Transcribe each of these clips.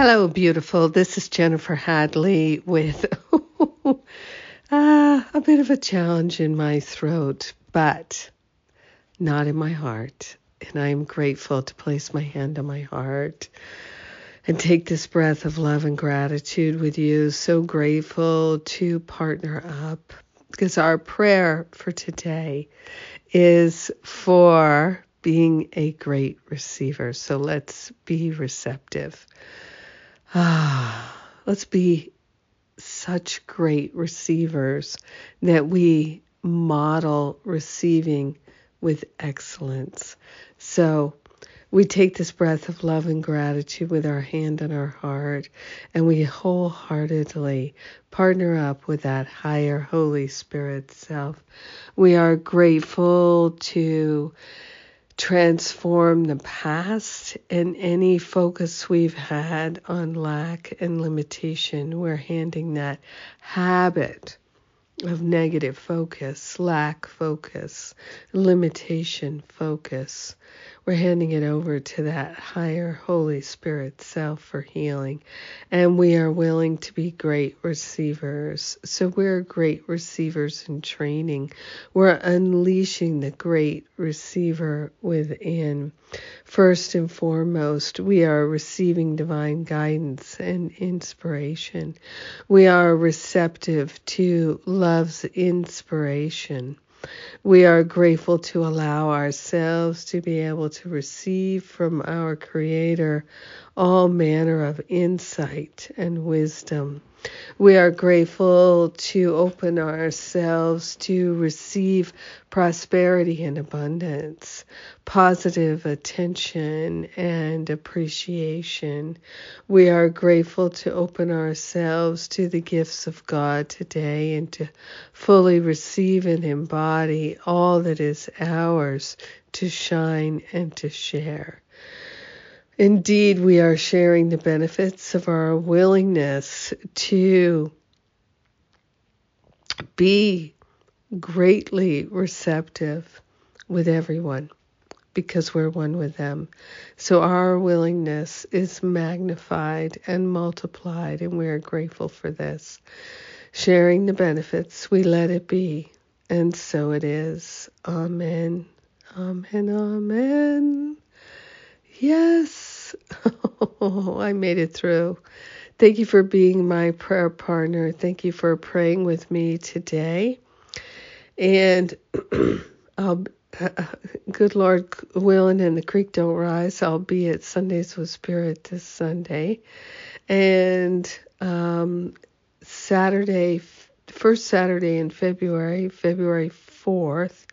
Hello, beautiful. This is Jennifer Hadley with uh, a bit of a challenge in my throat, but not in my heart. And I am grateful to place my hand on my heart and take this breath of love and gratitude with you. So grateful to partner up because our prayer for today is for being a great receiver. So let's be receptive. Let's be such great receivers that we model receiving with excellence. So we take this breath of love and gratitude with our hand on our heart, and we wholeheartedly partner up with that higher Holy Spirit self. We are grateful to transform the past and any focus we've had on lack and limitation. We're handing that habit of negative focus, lack focus, limitation focus we're handing it over to that higher Holy Spirit self for healing. And we are willing to be great receivers. So we're great receivers in training. We're unleashing the great receiver within. First and foremost, we are receiving divine guidance and inspiration. We are receptive to love's inspiration. We are grateful to allow ourselves to be able to receive from our Creator all manner of insight and wisdom. We are grateful to open ourselves to receive prosperity and abundance, positive attention and appreciation. We are grateful to open ourselves to the gifts of God today and to fully receive and embody all that is ours to shine and to share. Indeed, we are sharing the benefits of our willingness to be greatly receptive with everyone because we're one with them. So our willingness is magnified and multiplied, and we are grateful for this. Sharing the benefits, we let it be, and so it is. Amen. Amen. Amen. I made it through. Thank you for being my prayer partner. Thank you for praying with me today. And I'll, uh, good Lord willing, and the creek don't rise. I'll be at Sundays with Spirit this Sunday, and um, Saturday, first Saturday in February, February fourth.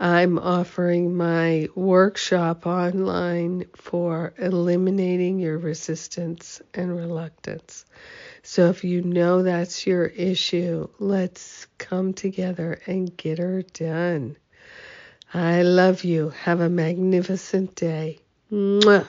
I'm offering my workshop online for eliminating your resistance and reluctance. So if you know that's your issue, let's come together and get her done. I love you. Have a magnificent day. Mwah.